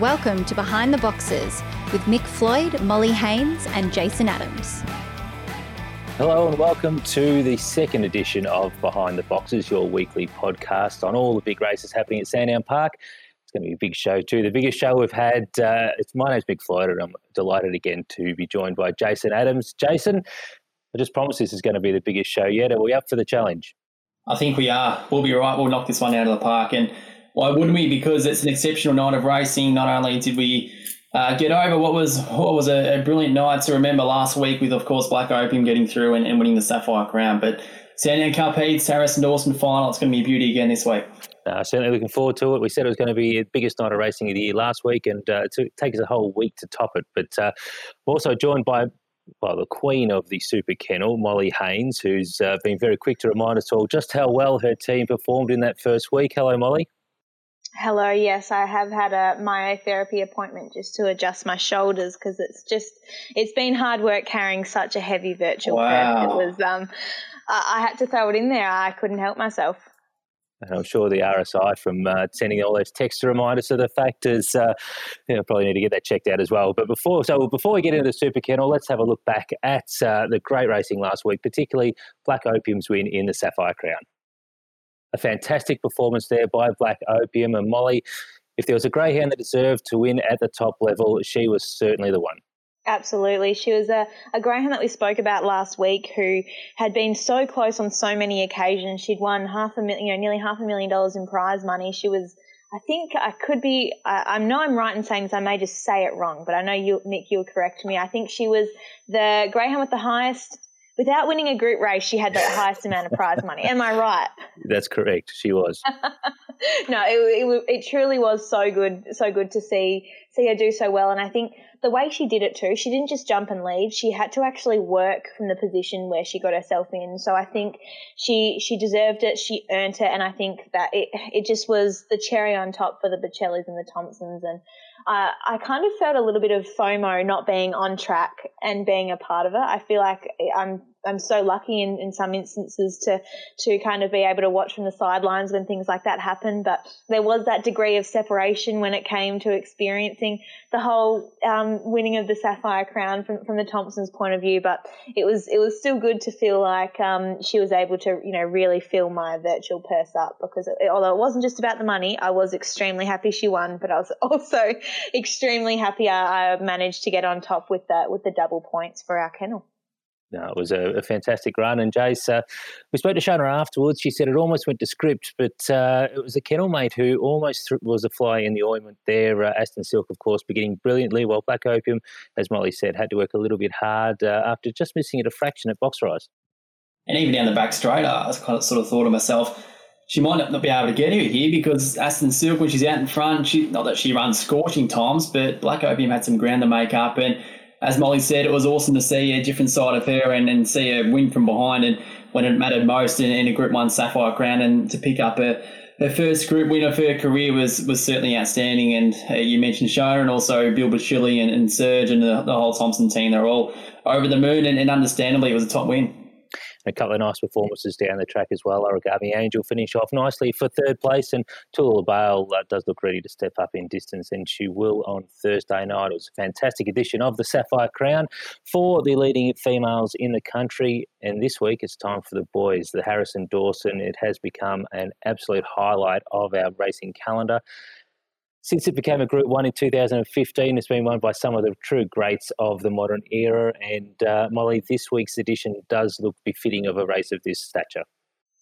Welcome to Behind the Boxes with Mick Floyd, Molly Haines, and Jason Adams. Hello and welcome to the second edition of Behind the Boxes, your weekly podcast on all the big races happening at Sandown Park. It's going to be a big show too. The biggest show we've had. Uh, it's my name's Mick Floyd, and I'm delighted again to be joined by Jason Adams. Jason, I just promised this is going to be the biggest show yet. Are we up for the challenge? I think we are. We'll be right. We'll knock this one out of the park. And why wouldn't we? Because it's an exceptional night of racing. Not only did we uh, get over what was what was a, a, brilliant night to remember last week with, of course, Black Opium getting through and, and winning the Sapphire Crown, but Sandown Cup Harrison Dawson final. It's going to be a beauty again this week. Uh, certainly looking forward to it. We said it was going to be the biggest night of racing of the year last week, and uh, to take us a whole week to top it. But uh, also joined by well, the queen of the Super Kennel, Molly Haines, who's uh, been very quick to remind us all just how well her team performed in that first week. Hello, Molly. Hello, yes, I have had a myotherapy appointment just to adjust my shoulders because it's just it's been hard work carrying such a heavy virtual wow. It was um I had to throw it in there. I couldn't help myself. And I'm sure the RSI from uh, sending all those text reminders to the factors, uh, you know, probably need to get that checked out as well. But before, so before we get into the Super Kennel, let's have a look back at uh, the great racing last week, particularly Black Opium's win in the Sapphire Crown a fantastic performance there by Black Opium and Molly. If there was a greyhound that deserved to win at the top level, she was certainly the one. Absolutely. She was a, a greyhound that we spoke about last week who had been so close on so many occasions. She'd won half a million, you know, nearly half a million dollars in prize money. She was, I think I could be, I, I know I'm right in saying this, I may just say it wrong, but I know you, Mick, you'll correct me. I think she was the greyhound with the highest without winning a group race, she had the highest amount of prize money. Am I right? That's correct. She was. no, it, it, it, truly was so good, so good to see see her do so well. And I think the way she did it too, she didn't just jump and lead. She had to actually work from the position where she got herself in. So I think she she deserved it. She earned it, and I think that it it just was the cherry on top for the Bocellis and the Thompsons and uh, I kind of felt a little bit of FOMO not being on track and being a part of it. I feel like I'm I'm so lucky in, in some instances to to kind of be able to watch from the sidelines when things like that happen. But there was that degree of separation when it came to experiencing the whole um, winning of the Sapphire Crown from, from the Thompsons' point of view. But it was it was still good to feel like um, she was able to you know really fill my virtual purse up because it, although it wasn't just about the money, I was extremely happy she won, but I was also extremely happy I, I managed to get on top with that with the double points for our kennel no, it was a, a, fantastic run. And Jace, uh, we spoke to Shona afterwards. She said it almost went to script, but uh, it was a kennel mate who almost th- was a fly in the ointment there. Uh, Aston Silk, of course, beginning brilliantly, while Black Opium, as Molly said, had to work a little bit hard uh, after just missing it a fraction at box rise. And even down the back straight, I kind of sort of thought to myself, she might not be able to get her here because Aston Silk, when she's out in front, she not that she runs scorching times, but Black Opium had some ground to make up and as Molly said, it was awesome to see a different side of her and, and see her win from behind and when it mattered most in, in a Group 1 Sapphire Crown and to pick up a, her first group win of her career was was certainly outstanding. And uh, you mentioned Shona and also Bill Bachilli and, and Serge and the, the whole Thompson team. They're all over the moon and, and understandably it was a top win a couple of nice performances down the track as well. Origami Angel finish off nicely for third place, and Tula Bale uh, does look ready to step up in distance, and she will on Thursday night. It was a fantastic edition of the Sapphire Crown for the leading females in the country. And this week it's time for the boys, the Harrison Dawson. It has become an absolute highlight of our racing calendar. Since it became a Group 1 in 2015, it's been won by some of the true greats of the modern era. And uh, Molly, this week's edition does look befitting of a race of this stature.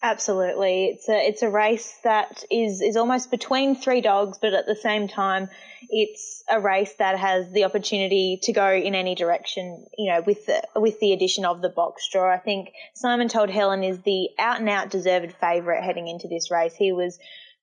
Absolutely, it's a it's a race that is is almost between three dogs, but at the same time, it's a race that has the opportunity to go in any direction. You know, with the with the addition of the box draw, I think Simon Told Helen is the out and out deserved favourite heading into this race. He was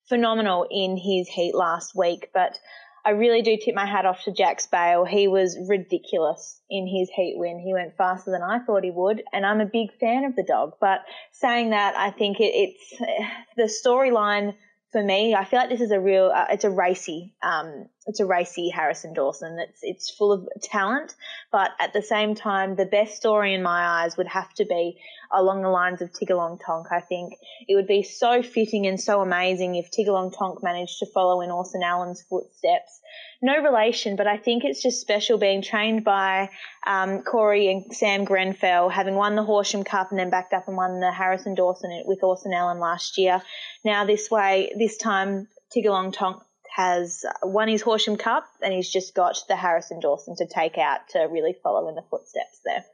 phenomenal in his heat last week, but I really do tip my hat off to Jax Bale. He was ridiculous in his heat win. He went faster than I thought he would, and I'm a big fan of the dog. But saying that, I think it, it's the storyline for me. I feel like this is a real, uh, it's a racy um, it's a racy Harrison Dawson. It's it's full of talent, but at the same time, the best story in my eyes would have to be along the lines of Tiggerlong Tonk. I think it would be so fitting and so amazing if Tiggerlong Tonk managed to follow in Orson Allen's footsteps. No relation, but I think it's just special being trained by um, Corey and Sam Grenfell, having won the Horsham Cup and then backed up and won the Harrison Dawson with Orson Allen last year. Now this way, this time Tiggerlong Tonk has won his Horsham Cup and he's just got the Harrison Dawson to take out to really follow in the footsteps there.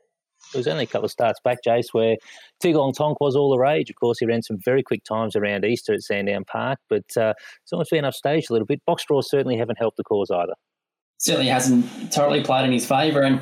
It was only a couple of starts back, Jace, where Tiggerlong Tonk was all the rage. Of course, he ran some very quick times around Easter at Sandown Park, but uh, it's almost been upstaged a little bit. Box draws certainly haven't helped the cause either. Certainly hasn't totally played in his favour. And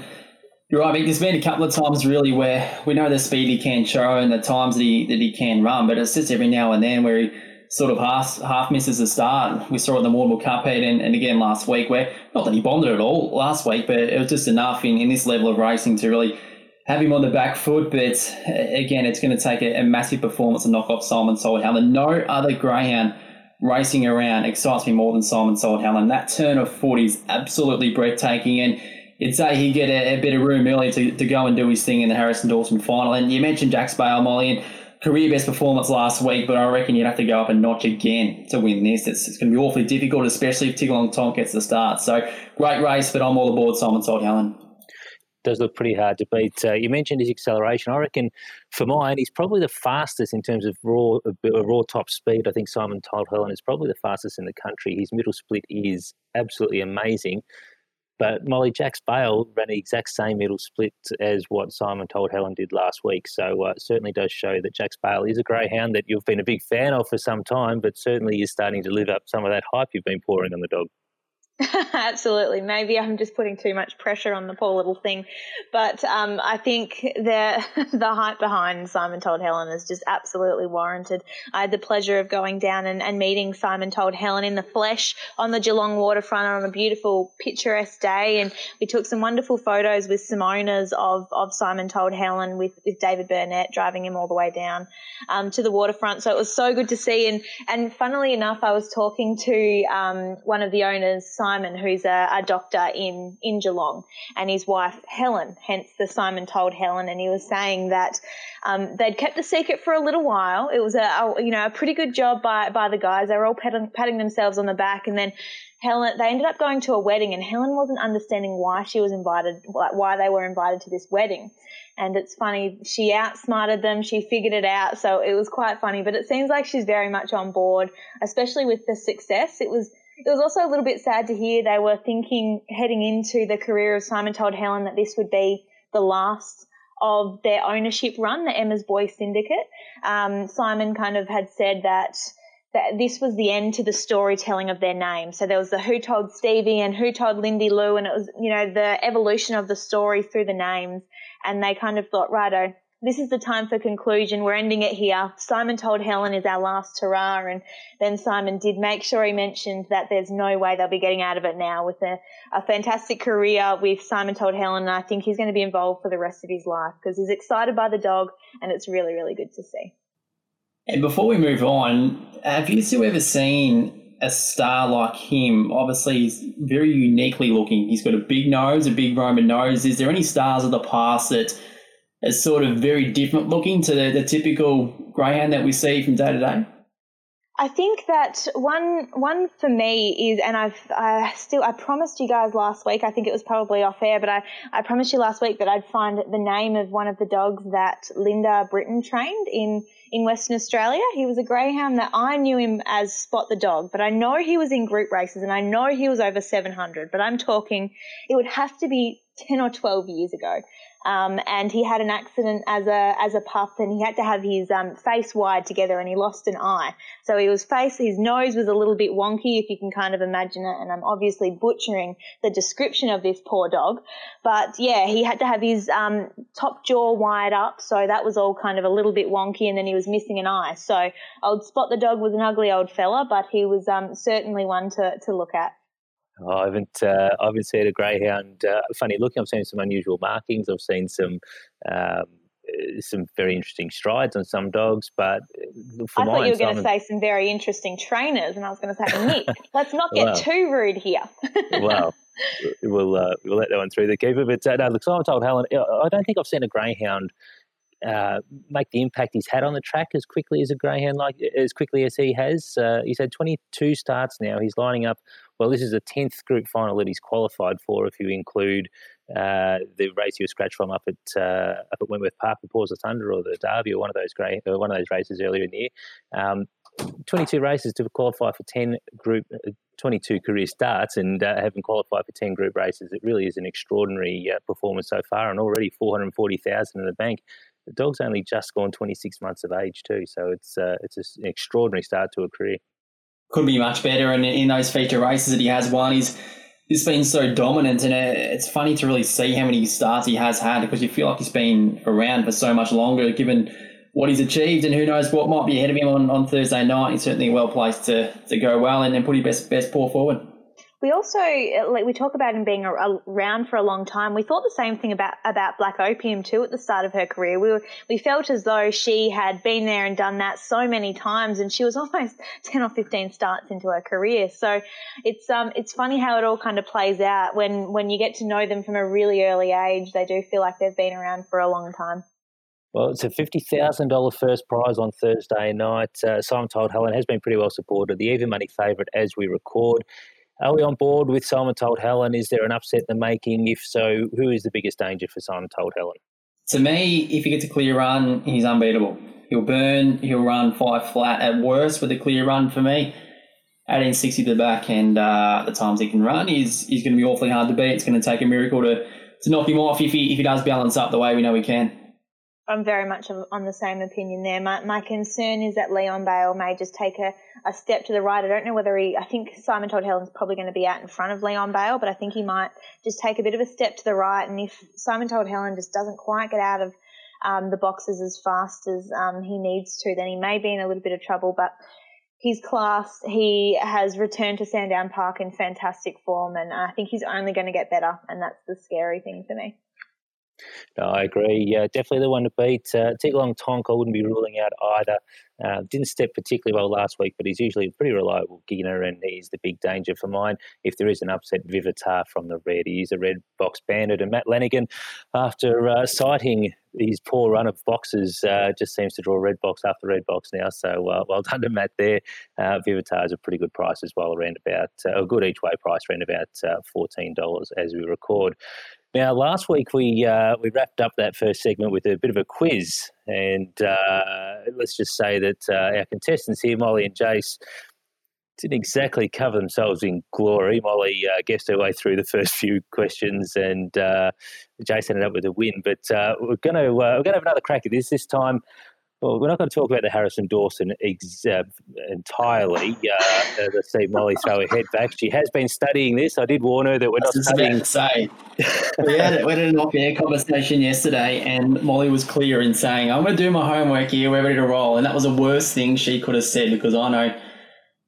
you're right, Mick. There's been a couple of times really where we know the speed he can show and the times that he that he can run, but it's just every now and then where he sort of half half misses the start. We saw it in the Warrnambool Cup heat and, and again last week, where not that he bombed it at all last week, but it was just enough in, in this level of racing to really have him on the back foot. But again, it's going to take a, a massive performance to knock off Simon Told Helen. No other greyhound racing around excites me more than Simon Told Helen. That turn of foot is absolutely breathtaking and. You'd say he'd get a, a, bit of room early to, to go and do his thing in the Harrison Dawson final. And you mentioned Jax Bale, Molly, and career best performance last week, but I reckon you'd have to go up a notch again to win this. It's, it's going to be awfully difficult, especially if Tiggerlong Tonk gets the start. So great race, but I'm all aboard Simon Told Helen. Does look pretty hard to beat. Uh, you mentioned his acceleration. I reckon for mine, he's probably the fastest in terms of raw raw top speed. I think Simon Told Helen is probably the fastest in the country. His middle split is absolutely amazing. But Molly Jax Bale ran the exact same middle split as what Simon told Helen did last week. So uh, certainly does show that Jax Bale is a greyhound that you've been a big fan of for some time, but certainly is starting to live up some of that hype you've been pouring on the dog. Absolutely. Maybe I'm just putting too much pressure on the poor little thing, but um, I think the the hype behind Simon Told Helen is just absolutely warranted. I had the pleasure of going down and, and meeting Simon Told Helen in the flesh on the Geelong waterfront on a beautiful picturesque day, and we took some wonderful photos with some owners of of Simon Told Helen with with David Burnett driving him all the way down um, to the waterfront. So it was so good to see, and and funnily enough, I was talking to um, one of the owners. Simon, who's a, a, doctor in, in Geelong, and his wife Helen, hence the Simon told Helen, and he was saying that um, they'd kept the secret for a little while. It was a, a, you know a pretty good job by by the guys. They were all patting, patting themselves on the back, and then Helen they ended up going to a wedding, and Helen wasn't understanding why she was invited, like why they were invited to this wedding. And it's funny, she outsmarted them, she figured it out, so it was quite funny. But it seems like she's very much on board, especially with the success. It was it was also a little bit sad to hear they were thinking heading into the career of Simon told Helen that this would be the last of their ownership run, the Emma's Boy Syndicate. Um, Simon kind of had said that that this was the end to the storytelling of their name. So there was the Who Told Stevie and Who Told Lindy Lou, and it was you know the evolution of the story through the names. And they kind of thought, righto, this is the time for conclusion. We're ending it here. Simon told Helen is our last hurrah. And then Simon did make sure he mentioned that there's no way they'll be getting out of it now with a, a fantastic career with Simon told Helen. And I think he's going to be involved for the rest of his life because he's excited by the dog and it's really, really good to see. And before we move on, have you two ever seen a star like him? Obviously, he's very uniquely looking. He's got a big nose, a big Roman nose. Is there any stars of the past that is sort of very different looking to the, the typical greyhound that we see from day to day? I think that one one for me is, and I've I still I promised you guys last week. I think it was probably off air, but I I promised you last week that I'd find the name of one of the dogs that Linda Britton trained in in Western Australia. He was a greyhound that I knew him as Spot the dog, but I know he was in group races and I know he was over 700. But I'm talking, it would have to be 10 or 12 years ago. Um, and he had an accident as a as a pup, and he had to have his um, face wired together, and he lost an eye. So he was face, his nose was a little bit wonky, if you can kind of imagine it. And I'm obviously butchering the description of this poor dog, but yeah, he had to have his um, top jaw wired up, so that was all kind of a little bit wonky, and then he was missing an eye. So old Spot the dog was an ugly old fella, but he was um, certainly one to to look at. Oh, I haven't. Uh, I haven't seen a greyhound. Uh, funny looking. I've seen some unusual markings. I've seen some um, some very interesting strides on some dogs, but I thought you were going to say some very interesting trainers, and I was going to say, Nick, let's not get well, too rude here. well, we'll uh, we'll let that one through the keeper. But uh, no, look, Simon told Helen, I don't think I've seen a greyhound uh, make the impact he's had on the track as quickly as a greyhound, like as quickly as he has. Uh, he's had 22 starts now. He's lining up. Well, this is the 10th group final that he's qualified for, if you include uh, the race he was scratched from up at uh, up at Wentworth Park, the Paws of Thunder, or the Derby, or one of those uh, one of those races earlier in the year. Um, 22 races to qualify for 10 group, uh, 22 career starts, and uh, having qualified for 10 group races, it really is an extraordinary uh, performance so far, and already 440,000 in the bank. The dog's only just gone 26 months of age too, so it's uh, it's an extraordinary start to a career. Could be much better, and in those feature races that he has won, he's he's been so dominant, and it's funny to really see how many starts he has had because you feel like he's been around for so much longer, given what he's achieved, and who knows what might be ahead of him on, on Thursday night. He's certainly well placed to, to go well and, and put his best best paw forward. We also like we talk about him being around for a long time. We thought the same thing about about Black Opium too at the start of her career. We were, we felt as though she had been there and done that so many times, and she was almost ten or fifteen starts into her career. So it's um it's funny how it all kind of plays out when when you get to know them from a really early age. They do feel like they've been around for a long time. Well, it's a $50,000 first prize on Thursday night. Uh, Simon Told Helen has been pretty well supported. The even money favourite as we record. Are we on board with Simon Told Helen? Is there an upset in the making? If so, who is the biggest danger for Simon Told Helen? To me, if he gets a clear run, he's unbeatable. He'll burn, he'll run five flat at worst with a clear run for me. Adding 60 to the back and uh, the times he can run is, is going to be awfully hard to beat. It's going to take a miracle to, to knock him off if he, if he does balance up the way we know he can. I'm very much on the same opinion there. My, my concern is that Leon Bale may just take a, a step to the right. I don't know whether he, I think Simon Told Helen's probably going to be out in front of Leon Bale, but I think he might just take a bit of a step to the right. And if Simon Told Helen just doesn't quite get out of um, the boxes as fast as um, he needs to, then he may be in a little bit of trouble. But his class, he has returned to Sandown Park in fantastic form, and I think he's only going to get better. And that's the scary thing for me. No, I agree. Yeah, definitely the one to beat. Uh, Long Tonk, I wouldn't be ruling out either. Uh, didn't step particularly well last week, but he's usually a pretty reliable beginner, and he's the big danger for mine. If there is an upset, Vivatar from the red. He's a red box bandit, and Matt Lanigan, after uh, citing his poor run of boxes, uh, just seems to draw red box after red box now. So uh, well done to Matt there. Uh, Vivatar is a pretty good price as well, around about uh, a good each way price, around about uh, $14 as we record. Now, last week we uh, we wrapped up that first segment with a bit of a quiz, and uh, let's just say that uh, our contestants here, Molly and Jace, didn't exactly cover themselves in glory. Molly uh, guessed her way through the first few questions, and uh, Jace ended up with a win. But uh, we're going to we're going to have another crack at this. This time, well, we're not going to talk about the Harrison Dawson ex- uh, entirely. Uh, as I see Molly throw her head back, she has been studying this. I did warn her that we're not studying. say, we had, we had an off-air conversation yesterday, and Molly was clear in saying, "I'm going to do my homework here. We're ready to roll." And that was the worst thing she could have said because I know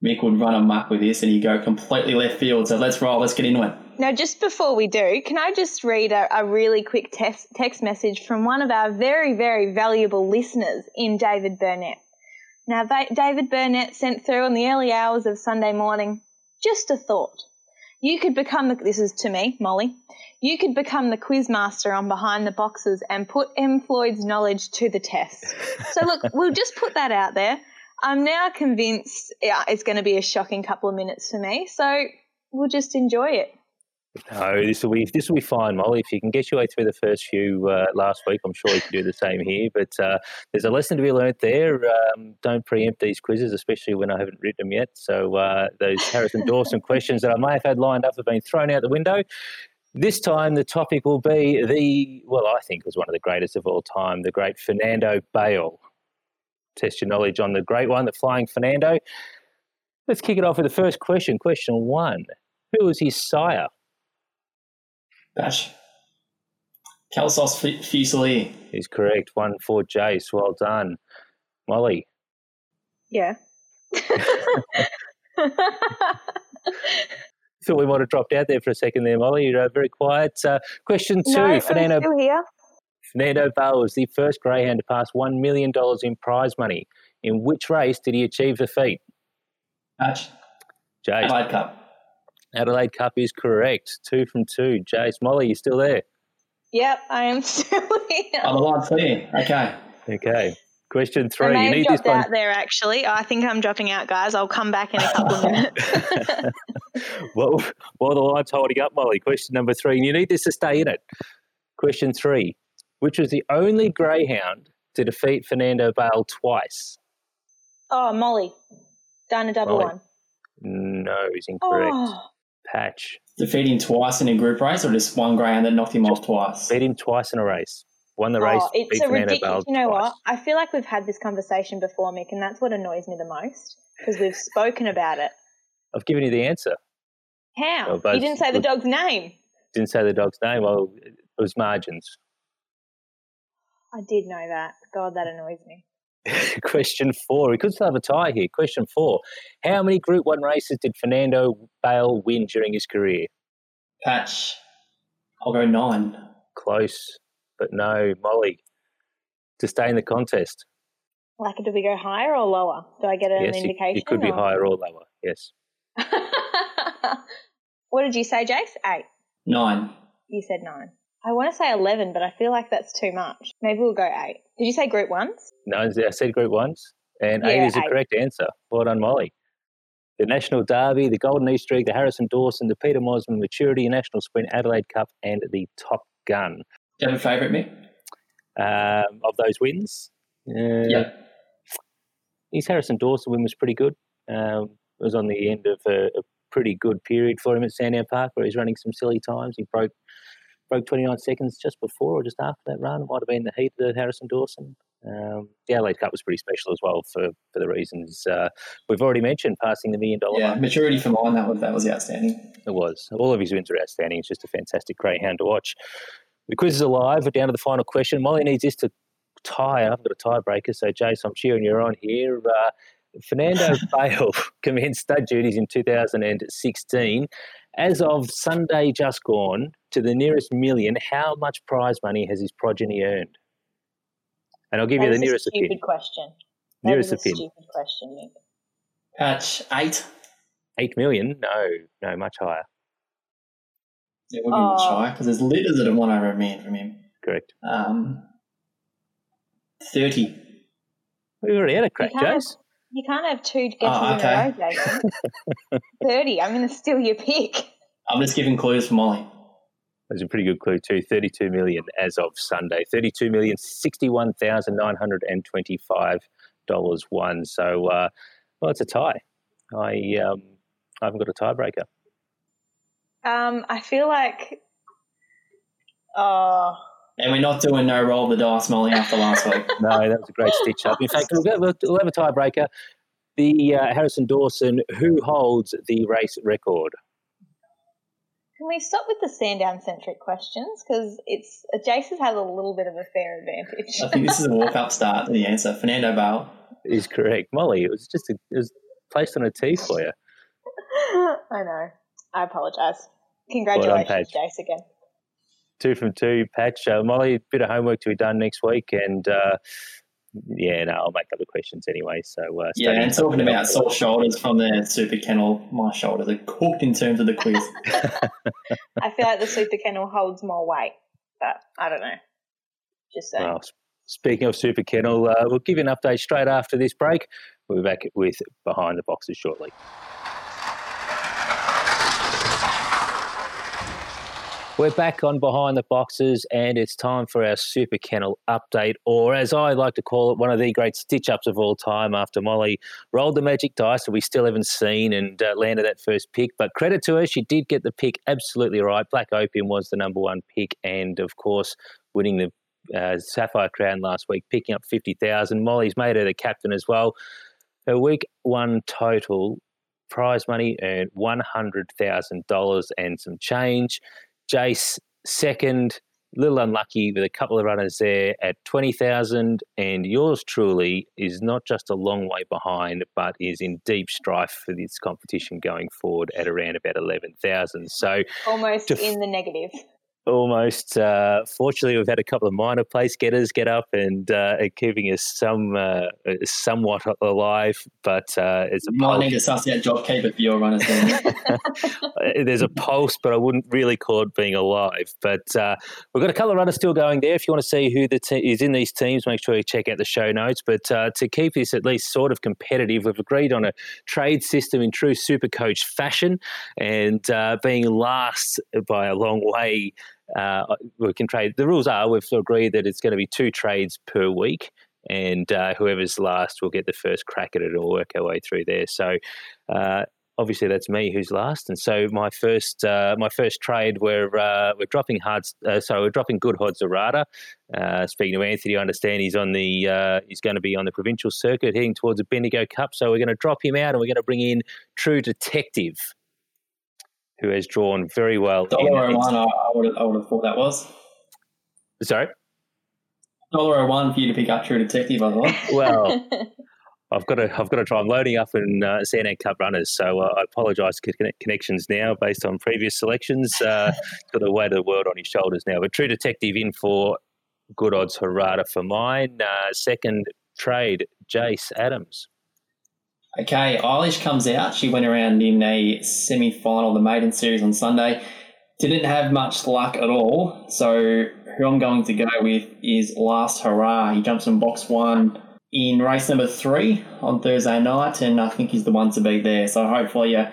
Mick would run a muck with this, and he'd go completely left field. So let's roll. Let's get into it. Now, just before we do, can I just read a, a really quick text, text message from one of our very, very valuable listeners in David Burnett. Now, David Burnett sent through in the early hours of Sunday morning just a thought. You could become the, this is to me, Molly, you could become the quiz master on Behind the Boxes and put M. Floyd's knowledge to the test. So, look, we'll just put that out there. I'm now convinced yeah, it's going to be a shocking couple of minutes for me. So, we'll just enjoy it. No, this will be this will be fine, Molly. If you can get your way through the first few uh, last week, I'm sure you can do the same here. But uh, there's a lesson to be learnt there. Um, don't preempt these quizzes, especially when I haven't written them yet. So uh, those Harrison Dawson questions that I may have had lined up have been thrown out the window. This time, the topic will be the well, I think was one of the greatest of all time, the great Fernando Bale. Test your knowledge on the great one, the Flying Fernando. Let's kick it off with the first question. Question one: Who was his sire? Bash. Calsos Fusilier. He's correct. One for Jace. Well done. Molly. Yeah. Thought we might have dropped out there for a second there, Molly. You're uh, very quiet. Uh, question two. No, Fernando, I'm still here. Fernando Bale was the first greyhound to pass $1 million in prize money. In which race did he achieve the feat? Patch. Jace. Adelaide Cup. Adelaide Cup is correct. Two from two. Jace, Molly, you still there? Yep, I am still here. The line's clear. Okay. Okay. Question I three. may You have need this dropped one. out there actually. I think I'm dropping out, guys. I'll come back in a couple of minutes. well, while the line's holding up, Molly, question number three, and you need this to stay in it. Question three, which was the only greyhound to defeat Fernando Bale twice? oh, Molly. Done a double Molly. one. No, he's incorrect. Oh, Patch. Defeating twice in a group race or just one greyhound that knocked him off twice? Beat him twice in a race. Won the oh, race. oh, it's beat a ridiculous. You know twice. what? I feel like we've had this conversation before, Mick, and that's what annoys me the most because we've spoken about it. I've given you the answer. How? Well, both- you didn't say the dog's name. Didn't say the dog's name. Well, it was margins. I did know that. God, that annoys me. Question four. We could still have a tie here. Question four. How hmm. many Group 1 races did Fernando Bale win during his career? Patch. I'll go nine. Close, but no. Molly, to stay in the contest. Like, do we go higher or lower? Do I get an yes, indication? it could be higher or lower. Yes. what did you say, Jace? Eight. Nine. You said nine. I want to say 11, but I feel like that's too much. Maybe we'll go eight. Did you say group ones? No, I said Group 1s, and eight is the eight. correct answer. Well done, Molly. The National Derby, the Golden Easter Egg, the Harrison Dawson, the Peter Mosman Maturity, National Sprint, Adelaide Cup, and the Top Gun. Do you have a favourite, Mick? Um, of those wins, uh, Yeah. his Harrison Dawson win was pretty good. Um, it was on the end of a, a pretty good period for him at Sandown Park, where he's running some silly times. He broke broke 29 seconds just before or just after that run. It might have been the heat of the Harrison Dawson. Um, the Adelaide Cup was pretty special as well for, for the reasons uh, we've already mentioned, passing the million dollar Yeah. mark. Maturity for mine, that was, that was outstanding. It was. All of his wins are outstanding. It's just a fantastic greyhound to watch. The quiz is alive. We're down to the final question. Molly needs this to tie. I've got a tiebreaker. So, Jace, I'm cheering you on here. Uh, Fernando Bale commenced stud duties in 2016. As of Sunday just gone, to the nearest million, how much prize money has his progeny earned? And I'll give you the is a nearest stupid kin. question. That Nearest is a of stupid question, Nick. Patch. Eight. Eight million? No, no, much higher. Yeah, we'll be much Oh. higher because there's litters that have won over a million from him. Correct. Um, 30. We already had a crack, You Jace. You can't have two guesses Oh, okay. in a row, Jason. 30. I'm going to steal your pick. I'm just giving clues for Molly. That's a pretty good clue too. Thirty-two million as of Sunday. Thirty-two million sixty-one thousand nine hundred and twenty-five dollars won. So, uh, well, it's a tie. I um, I haven't got a tiebreaker. Um, I feel like. Oh. And we're not doing no roll of the dice, Molly, after last week. No, that was a great stitch up. In fact, we'll, get, we'll, we'll have a tiebreaker. The uh, Harrison Dawson, who holds the race record? Can we stop with the Sandown centric questions? Because it's Jason's has a little bit of a fair advantage. I think this is a walk up start to the answer. Fernando Bale. Is correct, Molly. It was just a, it was placed on a tee for you. I know. I apologise. Congratulations, Paige. Jace, again. Two from two, Patch. Uh, Molly, a bit of homework to be done next week, and uh, yeah, no, I'll make up the questions anyway. So uh, Yeah, and talking about else. sore shoulders from the super kennel, my shoulders are cooked in terms of the quiz. I feel like the Super Kennel holds more weight, but I don't know. Just saying. Well, speaking of Super Kennel, uh, we'll give you an update straight after this break. We'll be back with Behind the Boxes shortly. We're back on Behind the Boxes, and it's time for our Super Kennel update, or as I like to call it, one of the great stitch ups of all time after Molly rolled the magic dice that we still haven't seen and uh, landed that first pick. But credit to her, she did get the pick absolutely right. Black Opium was the number one pick, and of course, winning the uh, Sapphire Crown last week, picking up 50,000. Molly's made her the captain as well. Her week one total prize money earned $100,000 and some change. Jace second, little unlucky with a couple of runners there at 20,000 and yours truly is not just a long way behind but is in deep strife for this competition going forward at around about 11,000. So Almost def- in the negative. Almost. Uh, fortunately, we've had a couple of minor place getters get up and uh, keeping us some uh, somewhat alive. But uh, it's a you might need to suss out JobKeeper for your runners. There's a pulse, but I wouldn't really call it being alive. But uh, we've got a couple of runners still going there. If you want to see who the te- is in these teams, make sure you check out the show notes. But uh, to keep this at least sort of competitive, we've agreed on a trade system in true super coach fashion, and being last by a long way uh, we can trade. The rules are we've agreed that it's going to be two trades per week, and uh, whoever's last will get the first crack at it. Or work our way through there. So. Uh, obviously, that's me who's last, and so my first uh, my first trade we're uh, we're dropping hard. Uh, so we're dropping good odds Harada. speaking to Anthony, I understand he's on the he's going to be on the provincial circuit, heading towards the Bendigo Cup. So we're going to drop him out, and we're going to bring in True Detective who has drawn very well. Dollar one, I would, have, I would have thought that was. Sorry? Dollar one for you to pick up True Detective, I thought. Well, I've got to I've got to try. I'm loading up in uh, Sandown Cup runners, so uh, I apologise for connections now based on previous selections. Uh, got the weight of the world on his shoulders now. But True Detective in for good odds Harada for mine. Uh, second trade, Jace Adams. Okay, Eilish comes out. She went around in a semi final, the maiden series on Sunday. Didn't have much luck at all. So, who I'm going to go with is Last Hurrah. He jumps in box one in race number three on Thursday night, and I think he's the one to beat there. So, hopefully, a,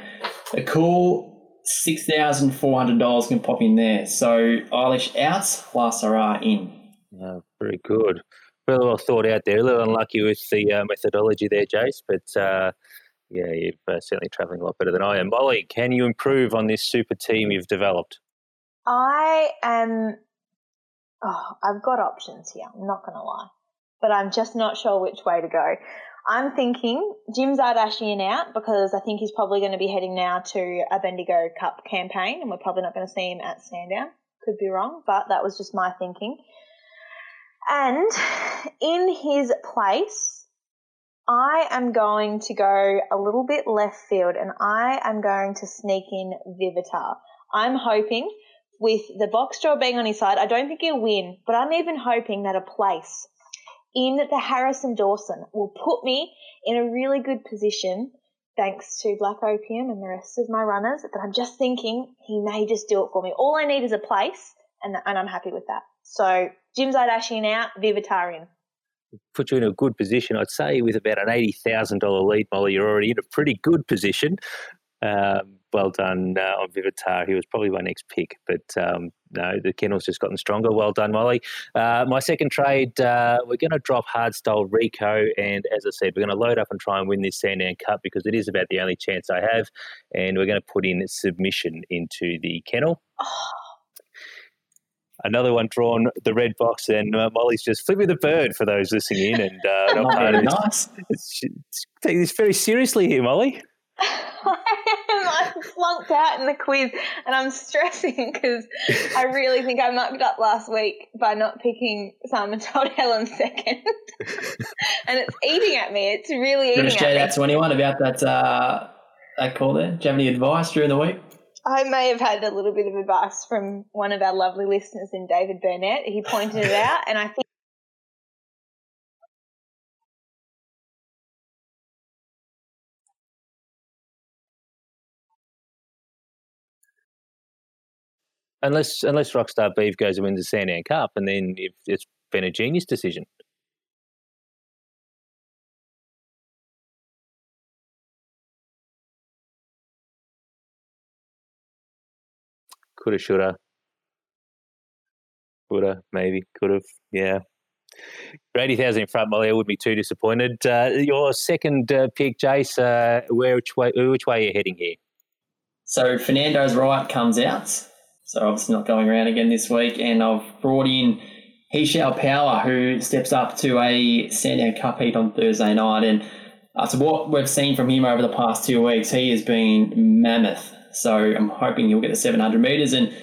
a cool $6,400 can pop in there. So, Eilish out, Last Hurrah in. Oh, very good really well thought out there. A little unlucky with the uh, methodology there, Jace, but uh, yeah, you're uh, certainly travelling a lot better than I am. Molly, can you improve on this super team you've developed? I am. Oh, I've got options here. I'm not going to lie, but I'm just not sure which way to go. I'm thinking Jim Zarr Dashian out because I think he's probably going to be heading now to a Bendigo Cup campaign, and we're probably not going to see him at Sandown. Could be wrong, but that was just my thinking. And in his place, I am going to go a little bit left field and I am going to sneak in Vivatar. I'm hoping with the box draw being on his side, I don't think he'll win, but I'm even hoping that a place in the Harrison Dawson will put me in a really good position thanks to Black Opium and the rest of my runners. But I'm just thinking he may just do it for me. All I need is a place, and, and I'm happy with that. So Jim Zarr Dashian out, Vivitarian. Put you in a good position. I'd say with about an $80,000 lead, Molly, you're already in a pretty good position. Um, well done uh, on Vivatar. He was probably my next pick, but um, no, the kennel's just gotten stronger. Well done, Molly. Uh, my second trade, uh, we're going to drop Hard Style Rico, and as I said, we're going to load up and try and win this Sandown Cup because it is about the only chance I have, and we're going to put in submission into the kennel. Oh another one drawn the red box, and uh, Molly's just flipping the bird for those listening in. And uh, not very nice. It's, it's, take this very seriously here, Molly. I am. I flunked out in the quiz and I'm stressing because I really think I mucked up last week by not picking Simon Told Helen second. and it's eating at me. It's really eating at me. out to anyone about that, uh, that call there? Do you have any advice during the week? I may have had a little bit of advice from one of our lovely listeners in David Burnett. He pointed it out, and I think. Unless unless Rockstar Beav goes and wins the Sandown Cup, and then it's been a genius decision. Coulda, shoulda. Woulda, maybe, could have. Yeah. For 80,000 in front, Molly, I wouldn't be too disappointed. Uh, your second uh, pick, Jace, uh, where, which, way, which way are you heading here? So Fernando's Riot comes out. So obviously not going around again this week. And I've brought in He Shall Power, who steps up to a Sandown Cup heat on Thursday night. And after what we've seen from him over the past two weeks, he has been mammoth. So I'm hoping he'll get the 700 metres and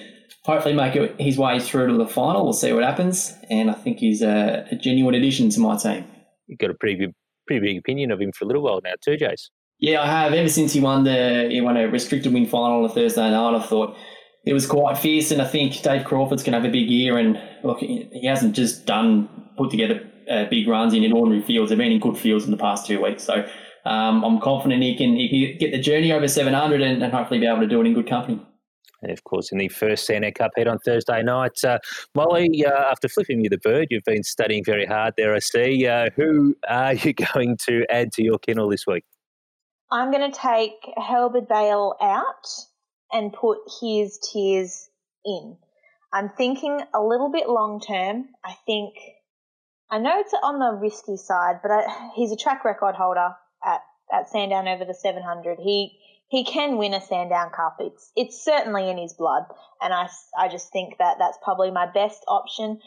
hopefully make it his way through to the final. We'll see what happens. And I think he's a, a genuine addition to my team. You've got a pretty big, pretty big opinion of him for a little while now, too, Jace. Yeah, I have. Ever since he won the he won a restricted win final on a Thursday night, I thought it was quite fierce. And I think Dave Crawford's going to have a big year. And look, he hasn't just done put together uh, big runs in, in ordinary fields. They've been in good fields in the past two weeks. So um, I'm confident he can, he can get the journey over 700 and, and hopefully be able to do it in good company. And of course, in the first Sandown Cup head on Thursday night, uh, Molly, uh, after flipping you the bird, you've been studying very hard there, I see. Uh, who are you going to add to your kennel this week? I'm going to take Halberd Bale out and put Here's Tears in. I'm thinking a little bit long term. I think I know it's on the risky side, but I, he's a track record holder at, Sandown over the 700. He he can win a Sandown Cup. It's it's certainly in his blood, and I, I just think that that's probably my best option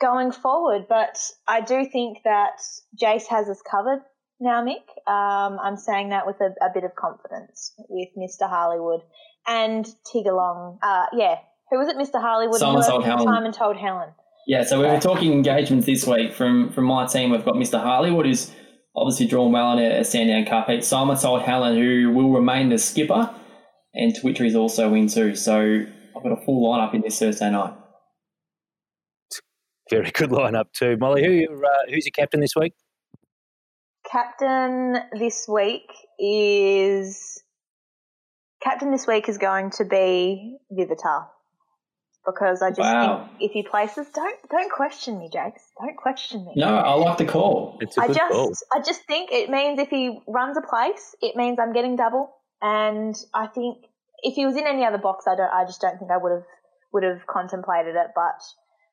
going forward. But I do think that Jace has us covered now, Mick. Um, I'm saying that with a, a, bit of confidence with Mr. Harlewood and Tiggerlong. Uh, yeah, who was it? Mr. Harlewood. Simon told Helen. Simon told Helen. Yeah, so we were talking engagements this week from from my team. We've got Mr. Harlewood, who's obviously drawn well in a, a Sandown Cup heat. Simon told Helen, who will remain the skipper, and Tauwitchere's also in too. So I've got a full lineup in this Thursday night. Very good lineup too, Molly. Who uh, who's your captain this week? Captain this week is captain this week is going to be Vivatar because I just wow. think if he places, don't don't question me, Jakes. Don't question me. No, I like the call. It's a I just call. I just think it means if he runs a place, it means I'm getting double. And I think if he was in any other box, I don't. I just don't think I would have would have contemplated it. But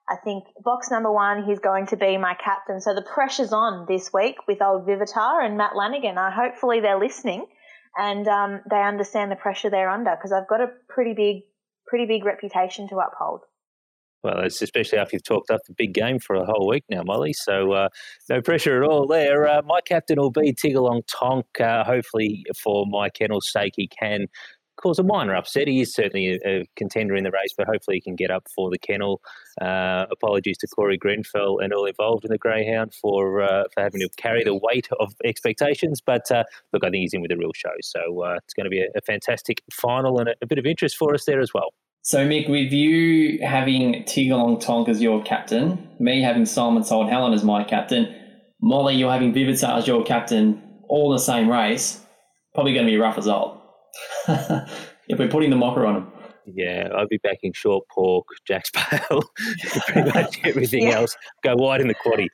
I think box number one, he's going to be my captain. So the pressure's on this week with old Vivatar and Matt Lanigan. I hopefully they're listening and um, they understand the pressure they're under because I've got a pretty big pretty big reputation to uphold. Well, especially after you've talked up the big game for a whole week now, Molly. So uh, no pressure at all there. Uh, my captain will be Tiggerlong Tonk. Uh, hopefully, for my kennel's sake, he can cause a minor upset. He is certainly a, a, contender in the race, but hopefully he can get up for the kennel. Uh, apologies to Corey Grenfell and all involved in the Greyhound for uh, for having to carry the weight of expectations. But uh, look, I think he's in with a real show. So uh, it's going to be a, a fantastic final and a, a, bit of interest for us there as well. So, Mick, with you having Tiggerlong Tonk as your captain, me having Simon Told Helen as my captain, Molly, you're having Vivatar as your captain, all the same race, probably going to be a rough result. if we're putting the mocker on him. Yeah, I'd be backing short pork, Jax Bale, pretty much everything yeah. else. Go wide in the quaddy.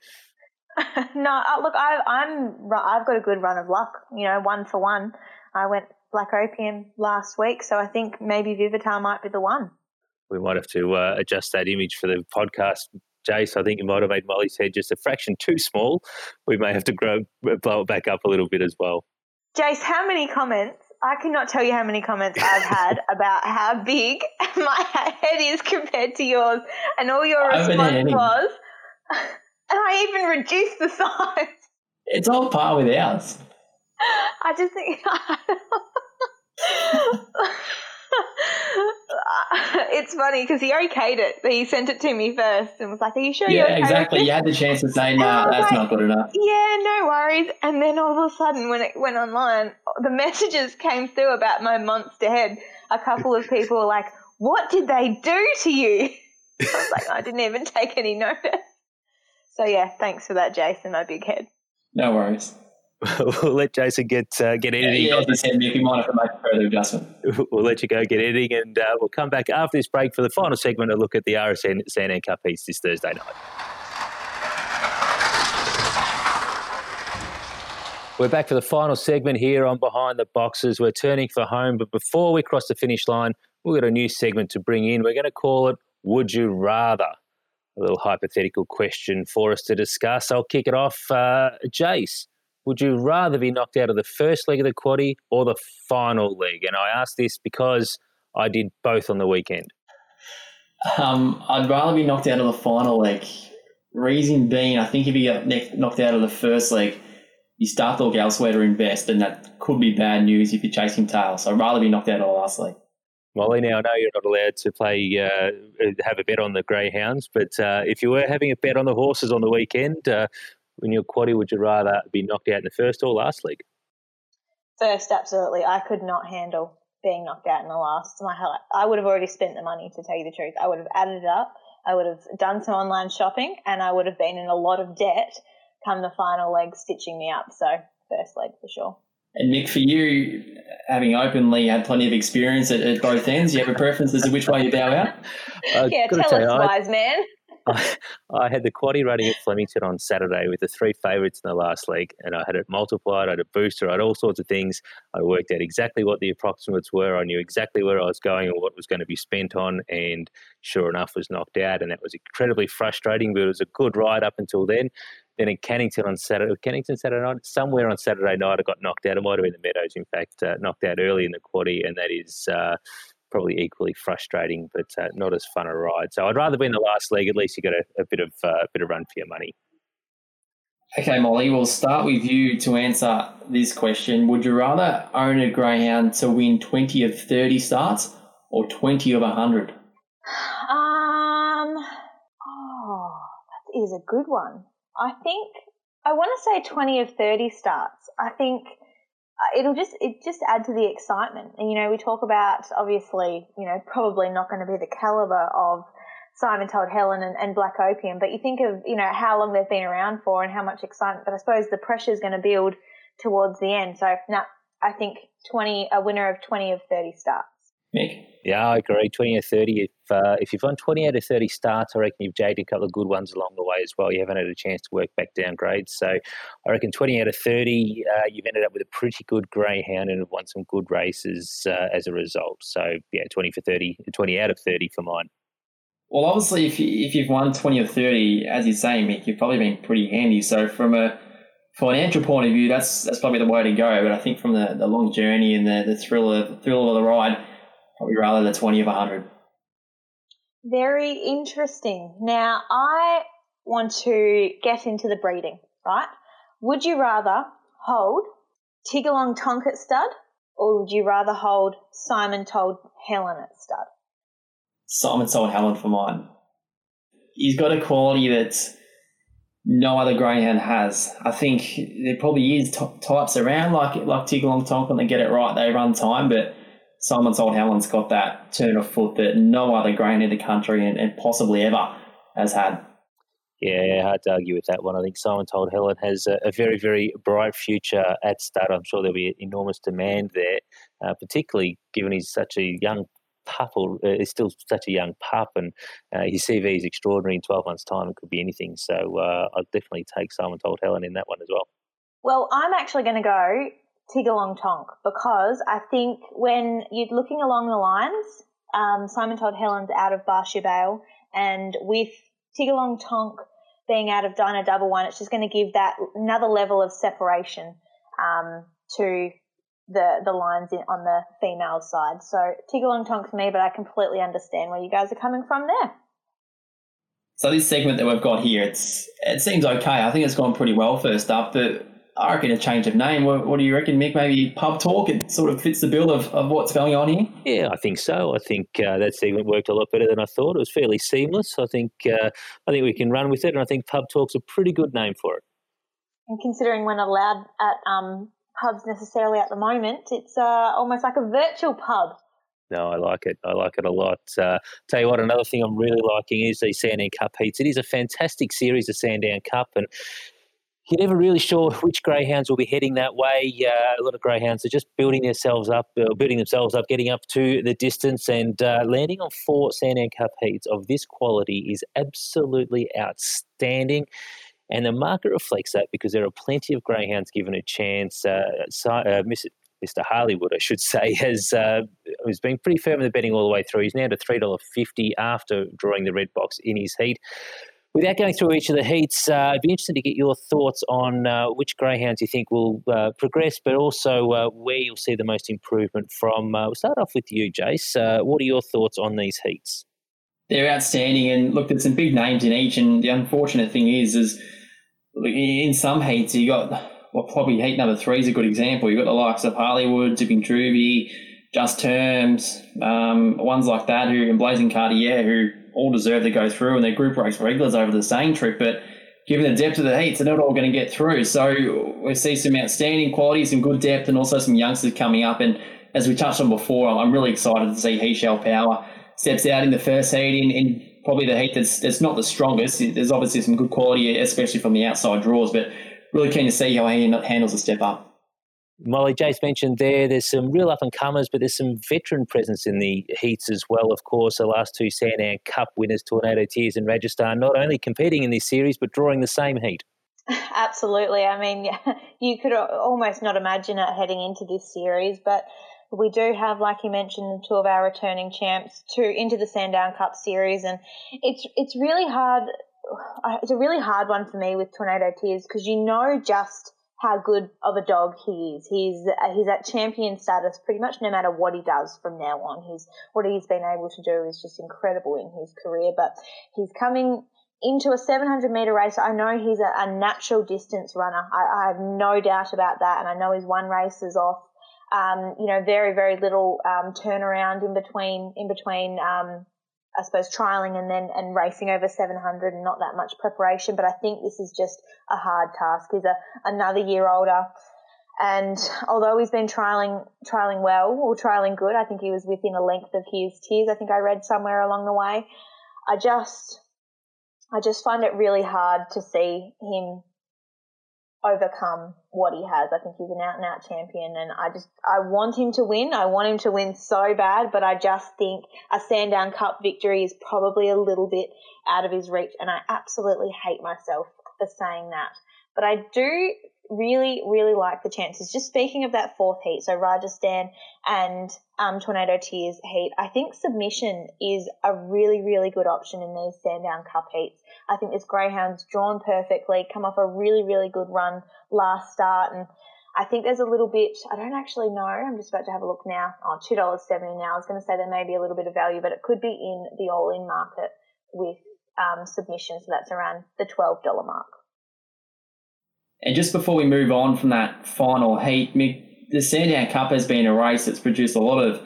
no, uh, look, I, I'm I've got a good run of luck. You know, one for one. I went Black Opium last week, so I think maybe Vivatar might be the one. We might have to uh, adjust that image for the podcast, Jace. I think you might have made Molly's head just a fraction too small. We may have to grow, blow it back up a little bit as well. Jace, how many comments I cannot tell you how many comments I've had about how big my head is compared to yours, and all your response was, and I even reduced the size. It's all par with ours. I just think. it's funny because he okayed it. He sent it to me first and was like, "Are you sure?" Yeah, okay exactly. You had the chance to say, "No, nah, that's like, not good enough." Yeah, no worries. And then all of a sudden, when it went online, the messages came through about my monster head. A couple of people were like, "What did they do to you?" I was like, "I didn't even take any notice." So yeah, thanks for that, Jason. My big head. No worries. we'll let Jason get uh, get editing. Yeah, he said, Mick, we might have to make a further adjustment. We'll let you go get editing, and uh, we'll come back after this break for the final segment and look at the RSN Sandown Cup Heats this Thursday night. We're back for the final segment here on Behind the Boxes. We're turning for home, but before we cross the finish line, we've got a new segment to bring in. We're going to call it Would You Rather? A little hypothetical question for us to discuss. I'll kick it off. Uh, Jace, would you rather be knocked out of the first leg of the quaddy or the final leg? And I ask this because I did both on the weekend. Um, I'd rather be knocked out of the final leg. Reason being, I think if you get knocked out of the first leg, you start to look elsewhere to invest, and that could be bad news if you're chasing tail. So I'd rather be knocked out of the last leg. Molly, now I know you're not allowed to play, uh, have a bet on the greyhounds, but uh, if you were having a bet on the horses on the weekend, uh, in your quaddy, would you rather be knocked out in the first or last leg? First, absolutely. I could not handle being knocked out in the last. My highlight. I would have already spent the money to tell you the truth. I would have added it up. I would have done some online shopping, and I would have been in a lot of debt come the final leg, stitching me up. So first leg for sure. And Nick, for you, having openly had plenty of experience at, at both ends, you have a preference as to which way you bow out? Uh, yeah, tell us, you, wise man. I, I, had the quaddy running at Flemington on Saturday with the three favourites in the last league, and I had it multiplied. I had a booster. I had all sorts of things. I worked out exactly what the approximates were. I knew exactly where I was going and what was going to be spent on, and sure enough, was knocked out. And that was incredibly frustrating, but it was a good ride up until then. Then in Cannington on Saturday, Cannington Saturday night, somewhere on Saturday night, I got knocked out. It might have been the Meadows, in fact, uh, knocked out early in the quaddy, and that is. Uh, probably equally frustrating, but uh, not as fun a ride. So I'd rather be in the last league. At least you get a, a bit of uh, a bit of run for your money. Okay, Molly, we'll start with you to answer this question. Would you rather own a greyhound to win twenty of thirty starts or twenty of hundred? Um, oh, that is a good one. I think I want to say twenty of thirty starts. I think Uh, it'll just it just add to the excitement. And you know, we talk about obviously, you know, probably not going to be the caliber of Simon Told Helen and, and, Black Opium, but you think of you know how long they've been around for and how much excitement. But I suppose the pressure is going to build towards the end. So now I think twenty a winner of twenty of thirty starts. Mick. Yeah, I agree. Twenty or thirty. If uh, if you've won twenty out of thirty starts, I reckon you've jagged a couple of good ones along the way as well. You haven't had a chance to work back down grades. So I reckon twenty out of thirty, uh, you've ended up with a pretty good greyhound and have won some good races uh, as a result. So yeah, twenty for 30, 20 out of thirty for mine. Well, obviously, if you, if you've won twenty or thirty, as you're saying, Mick, you've probably been pretty handy. So from a financial point of view, that's that's probably the way to go. But I think from the, the long journey and the, the thrill of the thrill of the ride Probably rather the 20 of 100. Very interesting. Now, I want to get into the breeding, right? Would you rather hold Tiggerlong Tonk at stud or would you rather hold Simon Told Helen at stud? Simon Told Helen for mine. He's got a quality that no other greyhound has. I think there probably is t- types around like like Tiggerlong Tonk when they get it right, they run time, but Simon Told Helen's got that turn of foot that no other grain in the country and, and possibly ever has had. Yeah, hard to argue with that one. I think Simon Told Helen has a, a very, very bright future at stud. I'm sure there'll be enormous demand there, uh, particularly given he's such a young pup, or uh, is still such a young pup, and uh, his CV is extraordinary. In 12 months' time, it could be anything. So uh, I'd definitely take Simon Told Helen in that one as well. Well, I'm actually going to go Tiggerlong Tonk because I think when you're looking along the lines, um, Simon Told Helen's out of Barcia Vale, and with Tiggerlong Tonk being out of Dinah Double One, it's just going to give that another level of separation um, to the the lines in, on the female side. So Tiggerlong Tonk for me, but I completely understand where you guys are coming from there. So this segment that we've got here, it's it seems okay. I think it's gone pretty well first up, but I reckon a change of name. What, what, do you reckon, Mick? Maybe pub talk. It sort of fits the bill of, of what's going on here. Yeah, I think so. I think uh, that segment worked a lot better than I thought. It was fairly seamless. I think uh, I think we can run with it, and I think pub talk's a pretty good name for it. And considering we're not allowed at um, pubs necessarily at the moment, it's uh, almost like a virtual pub. No, I like it. I like it a lot. Uh, tell you what, another thing I'm really liking is the Sandown Cup heats. It is a fantastic series of Sandown Cup, and you're never really sure which greyhounds will be heading that way. Uh, a lot of greyhounds are just building themselves up, uh, building themselves up, getting up to the distance, and uh, landing on four Sandown Cup heats of this quality is absolutely outstanding. And the market reflects that because there are plenty of greyhounds given a chance. Uh, uh, Mr. Harlewood, I should say, has uh, has been pretty firm in the betting all the way through. He's now to three dollar fifty after drawing the red box in his heat. Without going through each of the heats, uh, I'd be interested to get your thoughts on uh, which greyhounds you think will uh, progress, but also uh, where you'll see the most improvement from. Uh, we'll start off with you, Jace. Uh, what are your thoughts on these heats? They're outstanding, and look, there's some big names in each. And the unfortunate thing is, is in some heats you got well, probably heat number three is a good example. You've got the likes of Harlewood, Zipping Truvy, Just Terms, um, ones like that, who and Blazing Cartier, who all deserve to go through, and they're group race regulars over the same trip. But given the depth of the heats, they're not all going to get through. So we see some outstanding quality, some good depth, and also some youngsters coming up. And as we touched on before, I'm really excited to see He Shall Power steps out in the first heat in, in probably the heat that's, that's not the strongest. There's obviously some good quality, especially from the outside draws, but really keen to see how he handles a step up. Molly, Jace mentioned there, there's some real up and comers, but there's some veteran presence in the heats as well. Of course, the last two Sandown Cup winners, Tornado Tears and Rajasthan, not only competing in this series, but drawing the same heat. Absolutely. I mean, you could almost not imagine it heading into this series, but we do have, like you mentioned, two of our returning champs to into the Sandown Cup series, and it's it's really hard. It's a really hard one for me with Tornado Tears because you know just how good of a dog he is. He's he's at champion status pretty much no matter what he does from now on. He's what he's been able to do is just incredible in his career. But he's coming into a 700 meter race. I know he's a, a natural distance runner. I, I, have no doubt about that, and I know he's won races off. Um, you know, very very little um, turnaround in between in between. Um, I suppose trialing and then and racing over 700 and not that much preparation. But I think this is just a hard task. He's a another year older, and although he's been trialing trialing well or trialing good, I think he was within a length of his tears. I think I read somewhere along the way. I just I just find it really hard to see him overcome what he has. I think he's an out and out champion and I just I want him to win. I want him to win so bad, but I just think a Sandown Cup victory is probably a little bit out of his reach and I absolutely hate myself for saying that. But I do really, really like the chances. Just speaking of that fourth heat, so Rajasthan and um, Tornado Tears heat, I think submission is a really, really good option in these Sandown Cup heats. I think this greyhound's drawn perfectly, come off a really, really good run last start, and I think there's a little bit. I don't actually know. I'm just about to have a look now. Oh, two dollars seventy now. I was going to say there may be a little bit of value, but it could be in the all-in market with um, submission, so that's around the twelve dollar mark. And just before we move on from that final heat, the Sandown Cup has been a race that's produced a lot of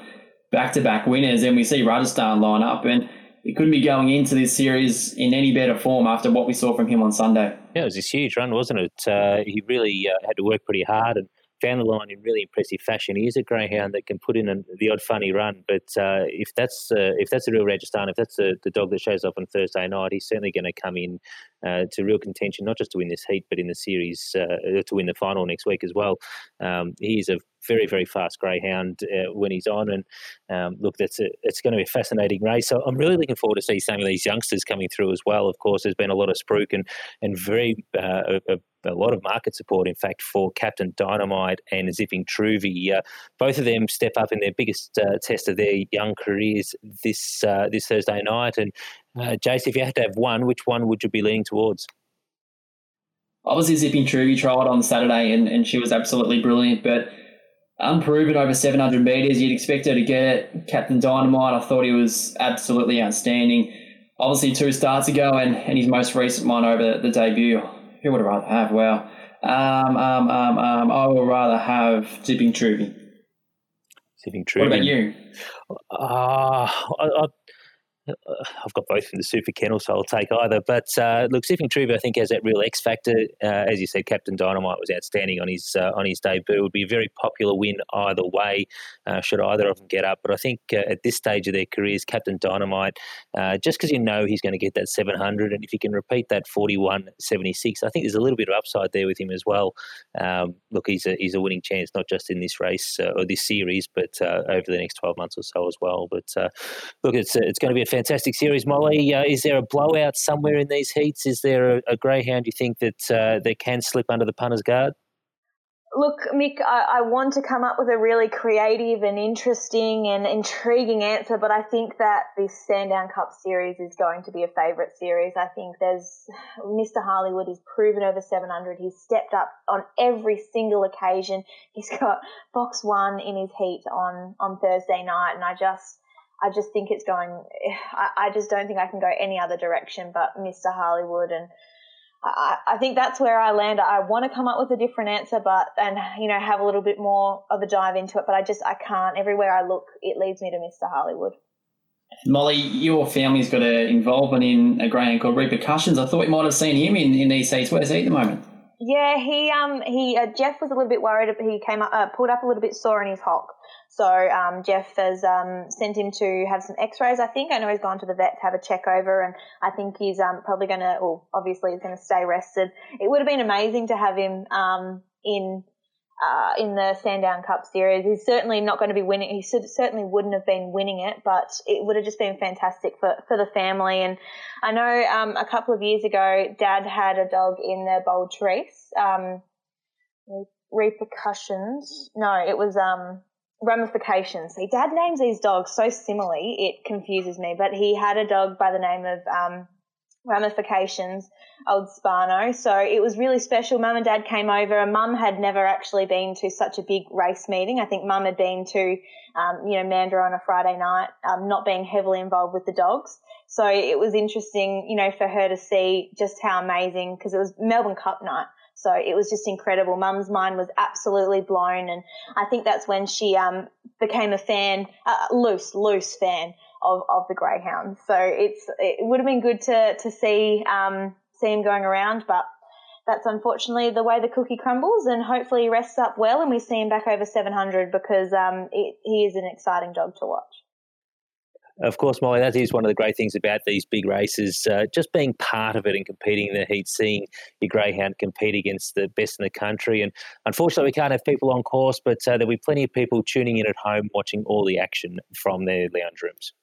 back-to-back winners, and we see Rajasthan line up, and it couldn't be going into this series in any better form after what we saw from him on Sunday. Yeah, it was this huge run, wasn't it? Uh, he really uh, had to work pretty hard and found the line in really impressive fashion. He is a greyhound that can put in the odd funny run, but uh, if that's uh, if that's a real Rajasthan, if that's the, dog that shows up on Thursday night, he's certainly going to come in uh, to real contention, not just to win this heat, but in the series uh, to win the final next week as well. Um, he's a very very fast greyhound uh, when he's on, and um, look, that's a, it's going to be a fascinating race. So I'm really looking forward to see some of these youngsters coming through as well. Of course, there's been a lot of spruik and and very uh, a, a, lot of market support, in fact, for Captain Dynamite and Zipping Truvy. Uh, both of them step up in their biggest uh, test of their young careers this uh, this Thursday night. And uh, Jace, if you had to have one, which one would you be leaning towards? Obviously, Zipping Truvy trialled on Saturday, and, and she was absolutely brilliant, but unproven over 700 metres. You'd expect her to get it. Captain Dynamite, I thought he was absolutely outstanding. Obviously, two starts ago, and, and his most recent one over the, the debut. Who would I rather have? Well, um, um, um, um, I would rather have Zipping Truvy. Zipping Truvy. What about you? Uh, I, I, I've got both in the super kennel, so I'll take either. But uh, look, Zipping Truvy, I think, has that real X factor. Uh, as you said, Captain Dynamite was outstanding on his uh, on his debut. It would be a very popular win either way, uh, should either of them get up. But I think uh, at this stage of their careers, Captain Dynamite, just because you know he's going to get that 700, and if he can repeat that 41.76, I think there's a little bit of upside there with him as well. Um, look, he's a he's a winning chance, not just in this race or this series, but over the next 12 months or so as well. But look, it's it's going to be a fantastic series, Molly. Uh, is there a blowout somewhere in these heats? Is there a, a greyhound you think that uh, that can slip under the punter's guard? Look, Mick, I, I, want to come up with a really creative and interesting and intriguing answer, but I think that this Sandown Cup series is going to be a favourite series. I think there's Mr. Harlewood is proven over 700. He's stepped up on every single occasion. He's got box one in his heat on, on Thursday night, and I just I just think it's going. I, I just don't think I can go any other direction but Mr. Harlewood and I, think that's where I land. I want to come up with a different answer, but and you know have a little bit more of a dive into it, but I just I can't. Everywhere I look, it leads me to Mr. Harlewood. Molly, your family's got an involvement in a greyhound called Repercussions. I thought you might have seen him in, in these seats. Where's he at the moment? Yeah, he um he uh, Jeff was a little bit worried. He came up, uh, pulled up a little bit sore in his hock. So um, Jeff has um, sent him to have some X-rays. I think I know he's gone to the vet to have a check over, and I think he's um, probably going to, well, obviously he's going to stay rested. It would have been amazing to have him um, in uh, in the Sandown Cup series. He's certainly not going to be winning. He certainly wouldn't have been winning it, but it would have just been fantastic for, for the family. And I know um, a couple of years ago, Dad had a dog in the Bold Trease. Um, repercussions. No, it was um, ramifications. See, Dad names these dogs so similarly, it confuses me. But he had a dog by the name of um, ramifications old Spano. So it was really special. Mum and dad came over and mum had never actually been to such a big race meeting. I think mum had been to, um, you know, Mandurah on a Friday night, um, not being heavily involved with the dogs. So it was interesting, you know, for her to see just how amazing, because it was Melbourne Cup night. So it was just incredible. Mum's mind was absolutely blown. And I think that's when she, um, became a fan, uh, loose, loose fan of, of the greyhounds. So it's it would have been good to to see um, see him going around, but that's unfortunately the way the cookie crumbles. And hopefully he rests up well, and we see him back over 700 because um, it, he is an exciting dog to watch. Of course, Molly, that is one of the great things about these big races. Uh, just being part of it and competing in the heat, seeing your greyhound compete against the best in the country. And unfortunately, we can't have people on course, but uh, there'll be plenty of people tuning in at home watching all the action from their lounge rooms.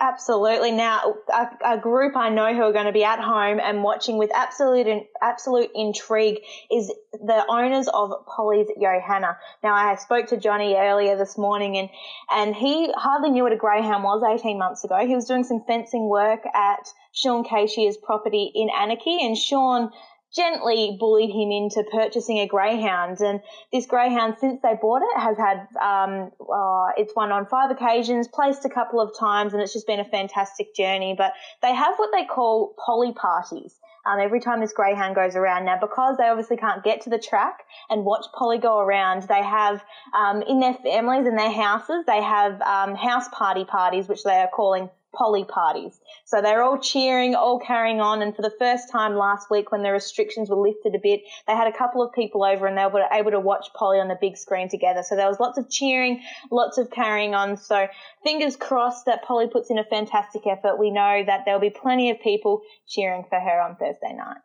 Absolutely. Now, a, a, group I know who are going to be at home and watching with absolute absolute intrigue is the owners of Polly's Johanna. Now, I spoke to Johnny earlier this morning, and and he hardly knew what a greyhound was 18 months ago. He was doing some fencing work at Sean Cashier's property in Anakie, and Sean gently bullied him into purchasing a greyhound. And this greyhound, since they bought it, has had um, uh, it's won on five occasions, placed a couple of times, and it's just been a fantastic journey. But they have what they call poly parties. Um, every time this greyhound goes around now, because they obviously can't get to the track and watch Polly go around, they have um, in their families and their houses they have um, house party parties, which they are calling Polly parties. So they're all cheering, all carrying on. And for the first time last week, when the restrictions were lifted a bit, they had a couple of people over and they were able to watch Polly on the big screen together. So there was lots of cheering, lots of carrying on. So fingers crossed that Polly puts in a fantastic effort. We know that there'll be plenty of people cheering for her on Thursday night.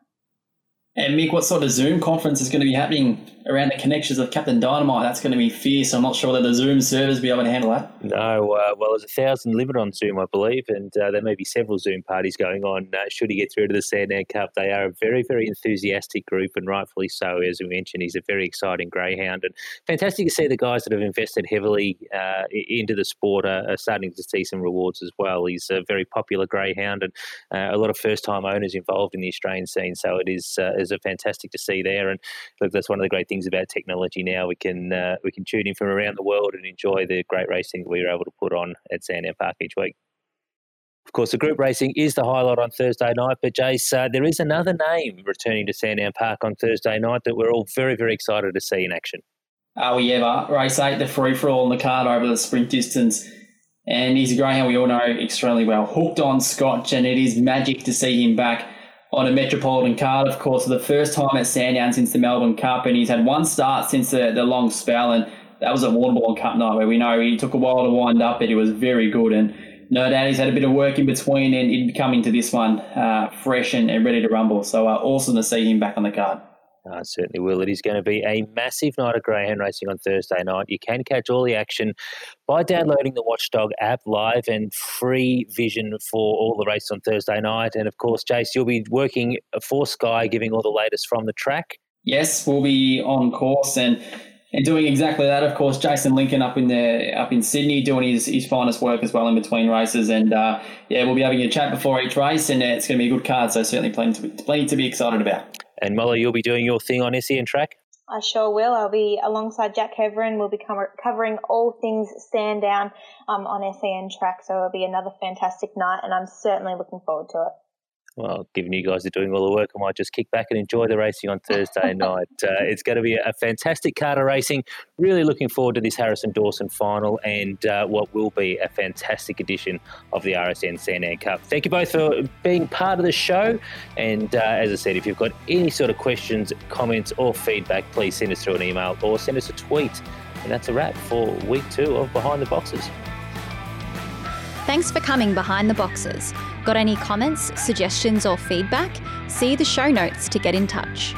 And Mick, what sort of Zoom conference is going to be happening around the connections of Captain Dynamite? That's going to be fierce. I'm not sure whether the Zoom servers will be able to handle that. No, uh, well, there's a thousand limit on Zoom, I believe, and uh, there may be several Zoom parties going on. Uh, should he get through to the Sandown Cup, they are a very, very enthusiastic group, and rightfully so. As we mentioned, he's a very exciting greyhound, and fantastic to see the guys that have invested heavily uh, into the sport are, are, starting to see some rewards as well. He's a very popular greyhound, and uh, a lot of first-time owners involved in the Australian scene. So it is is a fantastic to see there. And look, that's one of the great things about technology now. We can uh, we can tune in from around the world and enjoy the great racing that we were able to put on at Sandown Park each week. Of course, the group racing is the highlight on Thursday night, but Jace, uh, there is another name returning to Sandown Park on Thursday night that we're all very, very excited to see in action. Are we ever? Race 8, the free for all on the card over the sprint distance. And he's a greyhound we all know extremely well. Hooked on Scotch, and it is magic to see him back on a Metropolitan card, of course, for the first time at Sandown since the Melbourne Cup, and he's had one start since the, the long spell, and that was at Warrnambool Cup night, where we know he took a while to wind up, but he was very good, and no doubt he's had a bit of work in between, and he'd coming to this one uh, fresh and, and, ready to rumble. So uh, awesome to see him back on the card. Uh, certainly will. It is going to be a massive night of greyhound racing on Thursday night. You can catch all the action by downloading the Watchdog app live and free vision for all the races on Thursday night. And of course, Jace, you'll be working for Sky, giving all the latest from the track. Yes, we'll be on course and and doing exactly that. Of course, Jason Lincoln up in the up in Sydney doing his, his finest work as well in between races. And uh, yeah, we'll be having a chat before each race, and it's going to be a good card. So certainly plenty to be, plenty to be excited about. And Molly, you'll be doing your thing on SEN Track? I sure will. I'll be alongside Jack Heverin. We'll be covering all things Sandown um, on SEN Track. So it'll be another fantastic night, and I'm certainly looking forward to it. Well, given you guys are doing all the work, I might just kick back and enjoy the racing on Thursday night. Uh, it's going to be a fantastic card of racing. Really looking forward to this Harrison Dawson final and uh, what will be a fantastic edition of the RSN Sandown Cup. Thank you both for being part of the show. And uh, as I said, if you've got any sort of questions, comments, or feedback, please send us through an email or send us a tweet. And that's a wrap for week two of Behind the Boxes. Thanks for coming behind the boxes. Got any comments, suggestions, or feedback? See the show notes to get in touch.